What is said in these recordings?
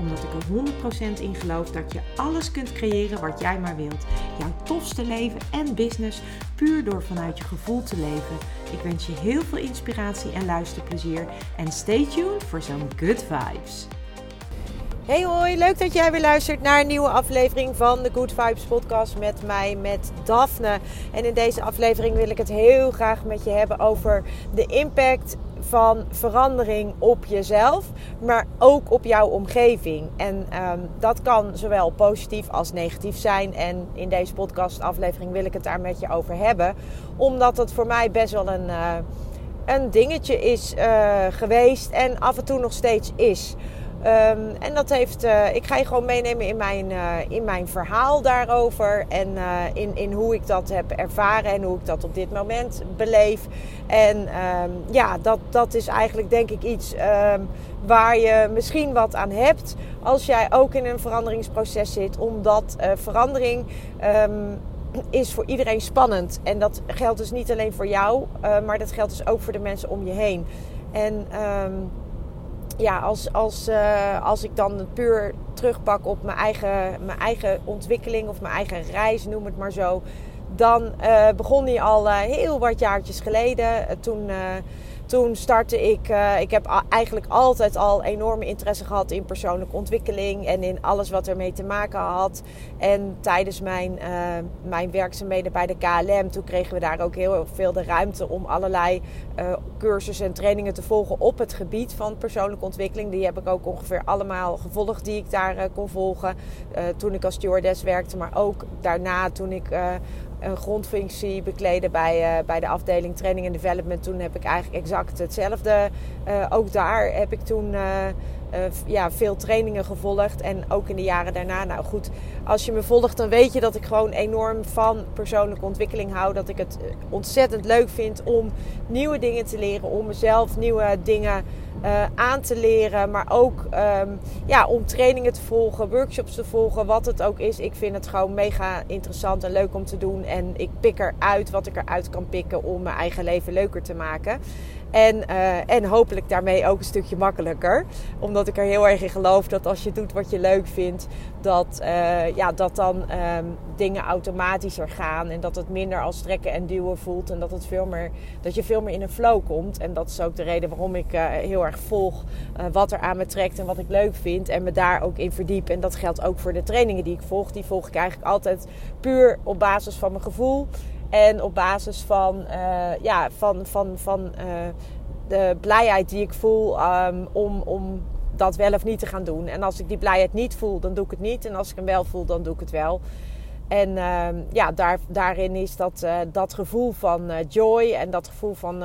Omdat ik er 100% in geloof dat je alles kunt creëren wat jij maar wilt. Jouw tofste leven en business puur door vanuit je gevoel te leven. Ik wens je heel veel inspiratie en luisterplezier. En stay tuned voor zo'n good vibes. Hey hoi, leuk dat jij weer luistert naar een nieuwe aflevering van de Good Vibes podcast met mij, met Daphne. En in deze aflevering wil ik het heel graag met je hebben over de impact van verandering op jezelf, maar ook op jouw omgeving. En um, dat kan zowel positief als negatief zijn. En in deze podcastaflevering wil ik het daar met je over hebben, omdat het voor mij best wel een, uh, een dingetje is uh, geweest en af en toe nog steeds is. Um, en dat heeft, uh, ik ga je gewoon meenemen in mijn, uh, in mijn verhaal daarover. En uh, in, in hoe ik dat heb ervaren en hoe ik dat op dit moment beleef. En um, ja, dat, dat is eigenlijk denk ik iets um, waar je misschien wat aan hebt. Als jij ook in een veranderingsproces zit. Omdat verandering is voor iedereen spannend. En dat geldt dus niet alleen voor jou. maar dat geldt dus ook voor de mensen om je heen. En ja, als, als, uh, als ik dan puur terugpak op mijn eigen, mijn eigen ontwikkeling of mijn eigen reis, noem het maar zo. Dan uh, begon die al uh, heel wat jaartjes geleden. toen toen startte ik. Uh, ik heb eigenlijk altijd al enorme interesse gehad in persoonlijke ontwikkeling en in alles wat ermee te maken had. En tijdens mijn, uh, mijn werkzaamheden bij de KLM, toen kregen we daar ook heel veel de ruimte om allerlei uh, cursussen en trainingen te volgen op het gebied van persoonlijke ontwikkeling. Die heb ik ook ongeveer allemaal gevolgd die ik daar kon volgen. toen ik als stewardess werkte, maar ook daarna toen ik een grondfunctie bekleden bij, uh, bij de afdeling training en development. Toen heb ik eigenlijk exact hetzelfde. Uh, ook daar heb ik toen uh, ja, veel trainingen gevolgd. En ook in de jaren daarna. Nou goed, als je me volgt, dan weet je dat ik gewoon enorm van persoonlijke ontwikkeling hou. Dat ik het ontzettend leuk vind om nieuwe dingen te leren. Om mezelf nieuwe dingen uh, aan te leren. Maar ook um, ja, om trainingen te volgen, workshops te volgen, wat het ook is. Ik vind het gewoon mega interessant en leuk om te doen. En ik pik eruit wat ik eruit kan pikken om mijn eigen leven leuker te maken. En, uh, en hopelijk daarmee ook een stukje makkelijker. Omdat ik er heel erg in geloof dat als je doet wat je leuk vindt, dat, uh, ja, dat dan um, dingen automatischer gaan. En dat het minder als trekken en duwen voelt. En dat, het veel meer, dat je veel meer in een flow komt. En dat is ook de reden waarom ik uh, heel erg volg wat er aan me trekt en wat ik leuk vind. En me daar ook in verdiep. En dat geldt ook voor de trainingen die ik volg. Die volg ik eigenlijk altijd puur op basis van mijn gevoel. En op basis van, uh, ja, van, van, van uh, de blijheid die ik voel um, om, om dat wel of niet te gaan doen. En als ik die blijheid niet voel, dan doe ik het niet. En als ik hem wel voel, dan doe ik het wel. En uh, ja, daar, daarin is dat, uh, dat gevoel van uh, joy en dat gevoel van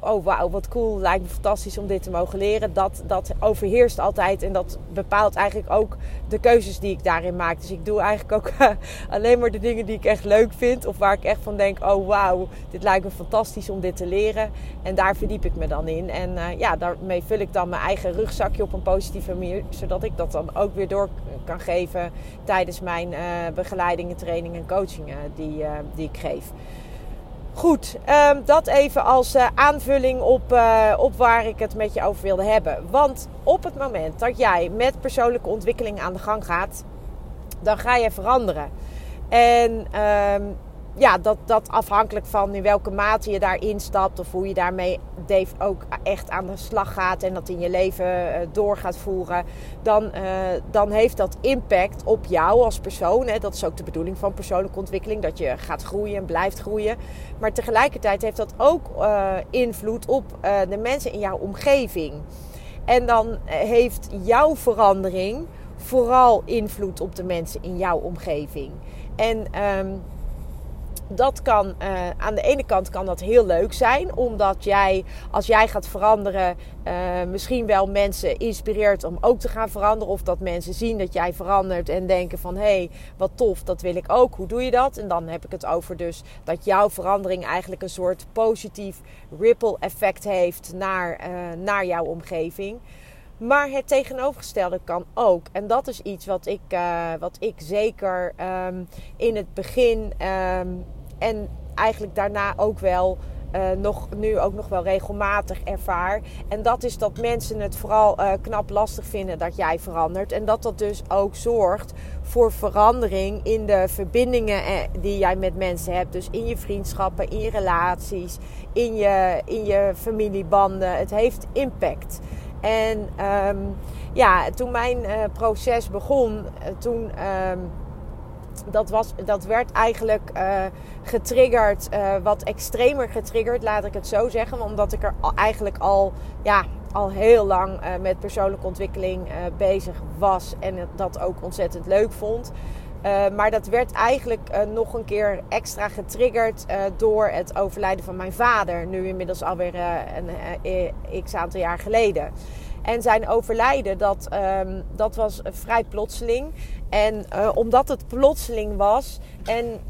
oh wauw, wat cool, lijkt me fantastisch om dit te mogen leren. Dat, dat overheerst altijd en dat bepaalt eigenlijk ook de keuzes die ik daarin maak. Dus ik doe eigenlijk ook alleen maar de dingen die ik echt leuk vind of waar ik echt van denk, oh wauw, dit lijkt me fantastisch om dit te leren. En daar verdiep ik me dan in. En ja, daarmee vul ik dan mijn eigen rugzakje op een positieve manier, zodat ik dat dan ook weer door kan geven tijdens mijn begeleiding trainingen en coachingen die, uh, die ik geef. Goed, um, dat even als uh, aanvulling op, uh, op waar ik het met je over wilde hebben. Want op het moment dat jij met persoonlijke ontwikkeling aan de gang gaat, dan ga je veranderen. En um, ja, dat, dat afhankelijk van in welke mate je daarin stapt of hoe je daarmee Dave ook echt aan de slag gaat en dat in je leven uh, door gaat voeren, dan, uh, dan heeft dat impact op jou als persoon. Hè. Dat is ook de bedoeling van persoonlijke ontwikkeling, dat je gaat groeien en blijft groeien. Maar tegelijkertijd heeft dat ook uh, invloed op de mensen in jouw omgeving. En dan heeft jouw verandering vooral invloed op de mensen in jouw omgeving. En um, dat kan uh, aan de ene kant kan dat heel leuk zijn, omdat jij als jij gaat veranderen, uh, misschien wel mensen inspireert om ook te gaan veranderen, of dat mensen zien dat jij verandert en denken van hé, hey, wat tof, dat wil ik ook. Hoe doe je dat? En dan heb ik het over dus dat jouw verandering eigenlijk een soort positief ripple effect heeft naar, uh, naar jouw omgeving. Maar het tegenovergestelde kan ook. En dat is iets wat ik, uh, wat ik zeker um, in het begin um, en eigenlijk daarna ook wel. Uh, nog, nu ook nog wel regelmatig ervaar. En dat is dat mensen het vooral uh, knap lastig vinden dat jij verandert. En dat dat dus ook zorgt voor verandering in de verbindingen die jij met mensen hebt. Dus in je vriendschappen, in je relaties, in je, in je familiebanden. Het heeft impact. En um, ja, toen mijn uh, proces begon, uh, toen. Um, dat, was, dat werd eigenlijk uh, getriggerd, wat extremer getriggerd, laat ik het zo zeggen. Omdat ik er eigenlijk al, ja, al heel lang met persoonlijke ontwikkeling bezig was en dat ook ontzettend leuk vond. Uh, maar dat werd eigenlijk uh, nog een keer extra getriggerd uh, door het overlijden van mijn vader. Nu inmiddels alweer een x aantal jaar geleden. En zijn overlijden, dat, um, dat was vrij plotseling. En omdat het plotseling was, en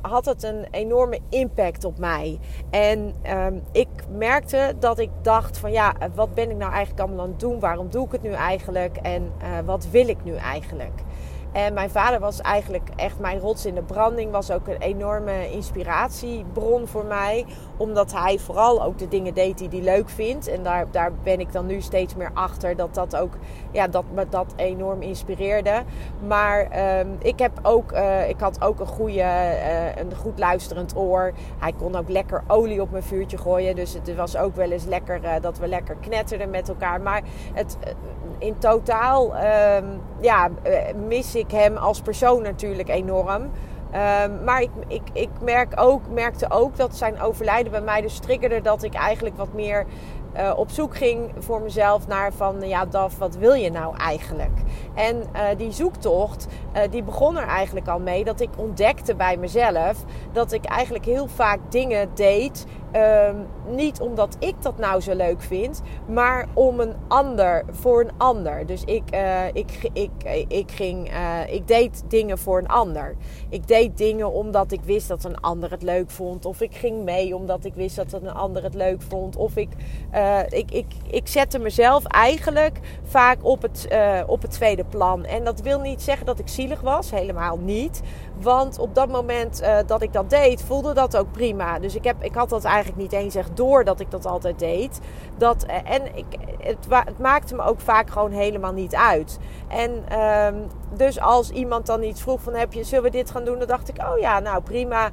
had het een enorme impact op mij. En um, ik merkte dat ik dacht van ja, wat ben ik nou eigenlijk allemaal aan het doen? Waarom doe ik het nu eigenlijk? En wat wil ik nu eigenlijk? En mijn vader was eigenlijk echt mijn rots in de branding. Was ook een enorme inspiratiebron voor mij. Omdat hij vooral ook de dingen deed die hij leuk vindt. En daar, daar ben ik dan nu steeds meer achter. Dat dat ook, ja, dat me dat enorm inspireerde. Maar um, ik heb ook, uh, ik had ook een goede, uh, een goed luisterend oor. Hij kon ook lekker olie op mijn vuurtje gooien. Dus het was ook wel eens lekker uh, dat we lekker knetterden met elkaar. Maar het, in totaal, um, ja, mis ik hem als persoon natuurlijk enorm. Um, maar ik, ik, ik merk ook, merkte ook dat zijn overlijden bij mij dus triggerde dat ik eigenlijk wat meer uh, op zoek ging voor mezelf naar van ja Daf, wat wil je nou eigenlijk? En uh, die zoektocht die begon er eigenlijk al mee dat ik ontdekte bij mezelf dat ik eigenlijk heel vaak dingen deed Um, niet omdat ik dat nou zo leuk vind, maar om een ander, voor een ander. Dus ik, uh, ik, ik, ik, ging, uh, ik deed dingen voor een ander. Ik deed dingen omdat ik wist dat een ander het leuk vond. Of ik ging mee omdat ik wist dat een ander het leuk vond. Of ik, ik, ik, ik zette mezelf eigenlijk vaak op het, op het tweede plan. En dat wil niet zeggen dat ik zielig was, helemaal niet. Want op dat moment dat ik dat deed, voelde dat ook prima. Dus ik, heb, ik had dat eigenlijk niet eens echt door dat ik dat altijd deed. Dat, eh, en ik, het, maakte me ook vaak gewoon helemaal niet uit. En um, dus als iemand dan iets vroeg van heb je, zullen we dit gaan doen? Dan dacht ik, oh ja, nou prima.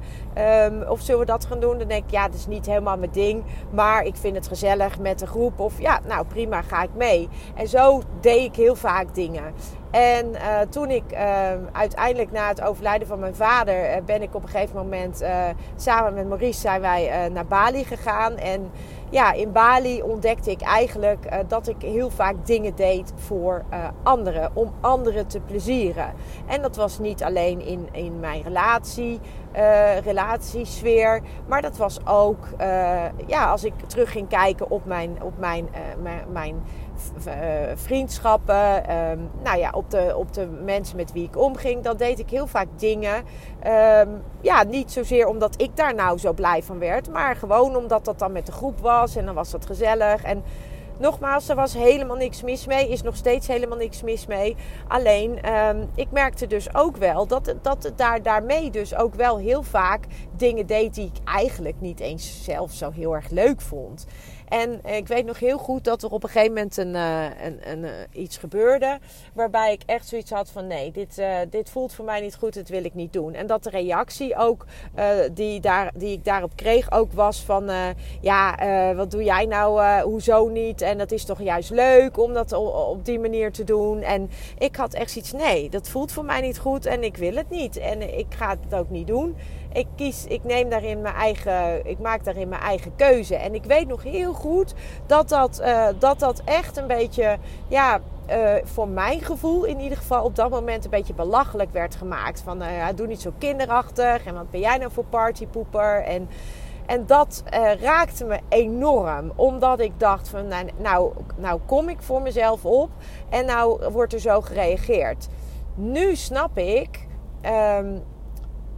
Um, of zullen we dat gaan doen? Dan denk ik, ja, dat is niet helemaal mijn ding. Maar ik vind het gezellig met de groep. Of ja, nou prima, ga ik mee. En zo deed ik heel vaak dingen. En uh, toen ik uh, uiteindelijk na het overlijden van mijn vader, uh, ben ik op een gegeven moment samen met Maurice zijn wij naar Bali gegaan. En ja, in Bali ontdekte ik eigenlijk uh, dat ik heel vaak dingen deed voor uh, anderen. Om anderen te plezieren. En dat was niet alleen in, in mijn relatie, uh, relatiesfeer. Maar dat was ook, ja, als ik terug ging kijken op mijn, op mijn, mijn, mijn vriendschappen. Um, nou ja, op de, op de mensen met wie ik omging. Dan deed ik heel vaak dingen. Um, ja, niet zozeer omdat ik daar nou zo blij van werd. Maar gewoon omdat dat dan met de groep was en dan was dat gezellig. En nogmaals, er was helemaal niks mis mee. Is nog steeds helemaal niks mis mee. Alleen, um, ik merkte dus ook wel dat, dat daar, daarmee dus ook wel heel vaak dingen deed die ik eigenlijk niet eens zelf zo heel erg leuk vond. En ik weet nog heel goed dat er op een gegeven moment een, uh, een, uh, iets gebeurde. Waarbij ik echt zoiets had van nee, dit, uh, dit voelt voor mij niet goed, dit wil ik niet doen. En dat de reactie ook die, daar, die ik daarop kreeg ook was van ja, wat doe jij nou, hoezo niet? En dat is toch juist leuk om dat op die manier te doen. En ik had echt zoiets, nee, dat voelt voor mij niet goed en ik wil het niet. En ik ga het ook niet doen ik kies, ik neem daarin mijn eigen, ik maak daarin mijn eigen keuze. En ik weet nog heel goed dat dat, uh, dat, dat echt een beetje, ja, uh, voor mijn gevoel in ieder geval op dat moment een beetje belachelijk werd gemaakt. Van, uh, doe niet zo kinderachtig en wat ben jij nou voor partypoeper en... En dat raakte me enorm. Omdat ik dacht van nou, nou, nou, kom ik voor mezelf op en nou wordt er zo gereageerd. Nu snap ik um,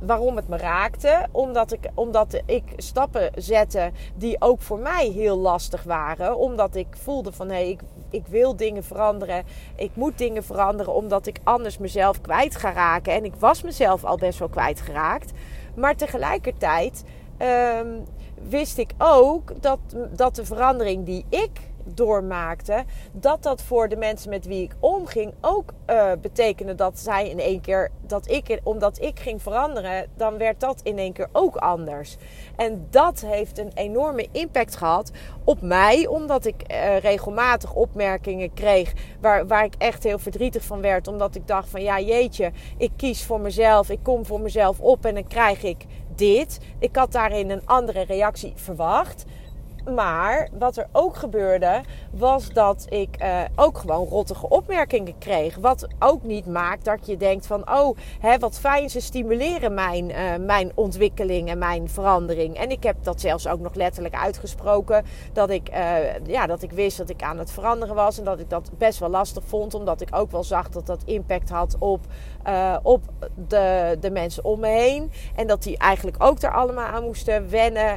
waarom het me raakte. Omdat ik, omdat ik stappen zette die ook voor mij heel lastig waren. Omdat ik voelde van hé, hey, ik, ik wil dingen veranderen. Ik moet dingen veranderen omdat ik anders mezelf kwijt ga raken. En ik was mezelf al best wel kwijtgeraakt. Maar tegelijkertijd um, wist ik ook dat, dat de verandering die ik doormaakte, dat dat voor de mensen met wie ik omging ook uh, betekende dat zij in één keer, dat ik, omdat ik ging veranderen, dan werd dat in één keer ook anders. En dat heeft een enorme impact gehad op mij, omdat ik uh, regelmatig opmerkingen kreeg waar, waar ik echt heel verdrietig van werd, omdat ik dacht van ja jeetje, ik kies voor mezelf, ik kom voor mezelf op en dan krijg ik dit. Ik had daarin een andere reactie verwacht. Maar wat er ook gebeurde, was dat ik uh, ook gewoon rottige opmerkingen kreeg. Wat ook niet maakt dat je denkt van, oh, hè, wat fijn, ze stimuleren mijn, uh, mijn ontwikkeling en mijn verandering. En ik heb dat zelfs ook nog letterlijk uitgesproken, dat ik, uh, ja, dat ik wist dat ik aan het veranderen was. En dat ik dat best wel lastig vond, omdat ik ook wel zag dat dat impact had op, op de, de mensen om me heen. En dat die eigenlijk ook daar allemaal aan moesten wennen,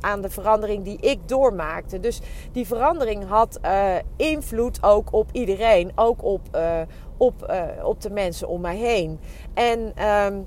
aan de verandering die ik doormaakte. Dus die verandering had uh, invloed ook op iedereen, ook op, uh, op, uh, op de mensen om mij heen. En. Um,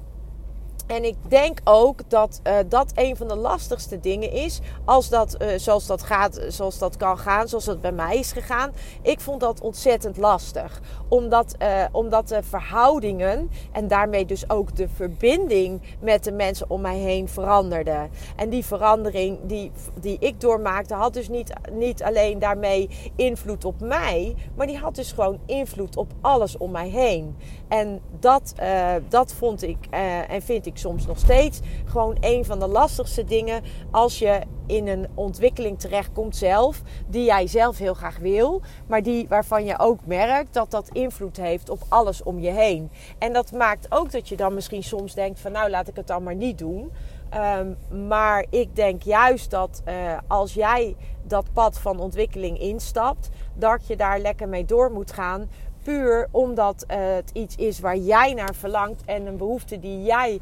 en ik denk ook dat uh, dat een van de lastigste dingen is. Als dat, uh, zoals dat gaat, zoals dat kan gaan, zoals dat bij mij is gegaan. Ik vond dat ontzettend lastig. Omdat, uh, omdat de verhoudingen en daarmee dus ook de verbinding met de mensen om mij heen veranderde. En die verandering die, die ik doormaakte, had dus niet, niet alleen daarmee invloed op mij. Maar die had dus gewoon invloed op alles om mij heen. En dat, dat vond ik en vind ik soms nog steeds gewoon een van de lastigste dingen als je in een ontwikkeling terechtkomt zelf, die jij zelf heel graag wil, maar die waarvan je ook merkt dat dat invloed heeft op alles om je heen. En dat maakt ook dat je dan misschien soms denkt van nou laat ik het dan maar niet doen. Um, maar ik denk juist dat uh, als jij dat pad van ontwikkeling instapt, dat je daar lekker mee door moet gaan. Puur omdat uh, het iets is waar jij naar verlangt en een behoefte die jij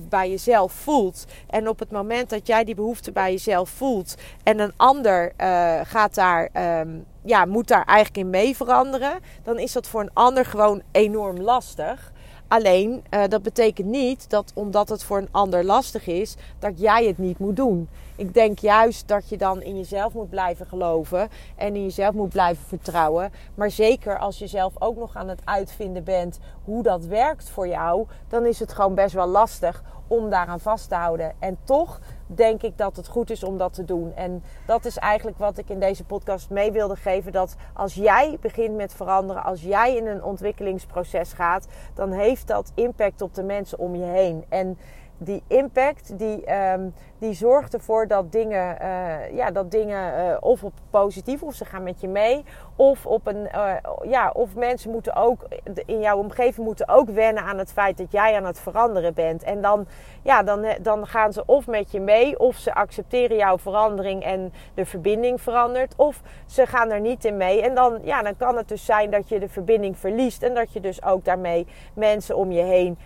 bij jezelf voelt. En op het moment dat jij die behoefte bij jezelf voelt en een ander uh, gaat daar, um, ja, moet daar eigenlijk in mee veranderen, dan is dat voor een ander gewoon enorm lastig. Alleen uh, dat betekent niet dat omdat het voor een ander lastig is, dat jij het niet moet doen. Ik denk juist dat je dan in jezelf moet blijven geloven en in jezelf moet blijven vertrouwen. Maar zeker als je zelf ook nog aan het uitvinden bent hoe dat werkt voor jou, dan is het gewoon best wel lastig om daaraan vast te houden. En toch denk ik dat het goed is om dat te doen. En dat is eigenlijk wat ik in deze podcast mee wilde geven. Dat als jij begint met veranderen, als jij in een ontwikkelingsproces gaat, dan heeft dat impact op de mensen om je heen. En die impact die, um, die zorgt ervoor dat dingen, uh, ja, dat dingen uh, of op positief of ze gaan met je mee. Of, op een, uh, ja, of mensen moeten ook in jouw omgeving moeten ook wennen aan het feit dat jij aan het veranderen bent. En dan, ja, dan, dan gaan ze of met je mee, of ze accepteren jouw verandering en de verbinding verandert. Of ze gaan er niet in mee. En dan, ja, dan kan het dus zijn dat je de verbinding verliest. En dat je dus ook daarmee mensen om je heen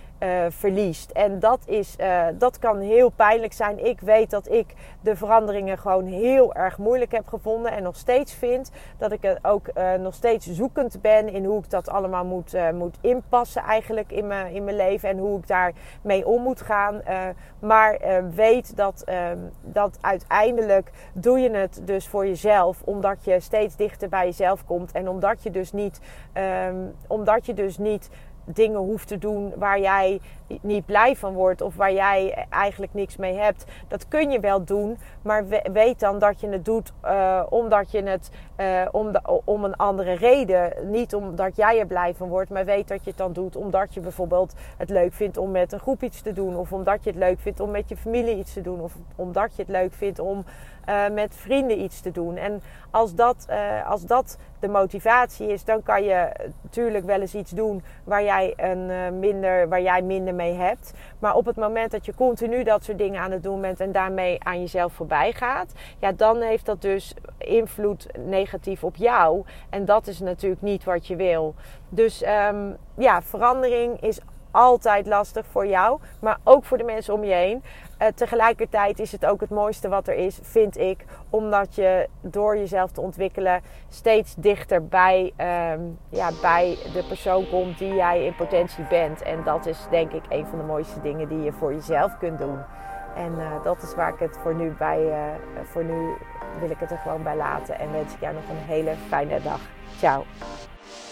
verliest. En dat, is, dat kan heel pijnlijk zijn. Ik weet dat ik de veranderingen gewoon heel erg moeilijk heb gevonden. En nog steeds vind dat ik ook uh, nog steeds zoekend ben in hoe ik dat allemaal moet, moet inpassen eigenlijk in mijn, in mijn leven. En hoe ik daar mee om moet gaan. maar weet dat, ehm, dat uiteindelijk doe je het dus voor jezelf. Omdat je steeds dichter bij jezelf komt. En omdat je dus niet, um, omdat je dus niet dingen hoeft te doen waar jij niet blij van wordt of waar jij eigenlijk niks mee hebt. Dat kun je wel doen, maar weet dan dat je het doet uh, omdat je het uh, om, de, om een andere reden. Niet omdat jij er blij van wordt, maar weet dat je het dan doet omdat je bijvoorbeeld het leuk vindt om met een groep iets te doen. Of omdat je het leuk vindt om met je familie iets te doen. Of omdat je het leuk vindt om uh, met vrienden iets te doen. En als dat, als dat de motivatie is, dan kan je natuurlijk wel eens iets doen waar jij, een, uh, minder, waar jij minder mee hebt. Maar op het moment dat je continu dat soort dingen aan het doen bent en daarmee aan jezelf voorbij gaat, ja, dan heeft dat dus invloed negatief op jou. En dat is natuurlijk niet wat je wil. Dus um, ja, verandering is altijd lastig voor jou, maar ook voor de mensen om je heen. Uh, tegelijkertijd is het ook het mooiste wat er is, vind ik, omdat je door jezelf te ontwikkelen steeds dichter bij, um, ja, bij de persoon komt die jij in potentie bent. En dat is denk ik een van de mooiste dingen die je voor jezelf kunt doen. En uh, dat is waar ik het voor nu bij, uh, voor nu wil ik het er gewoon bij laten. En wens ik jou nog een hele fijne dag. Ciao.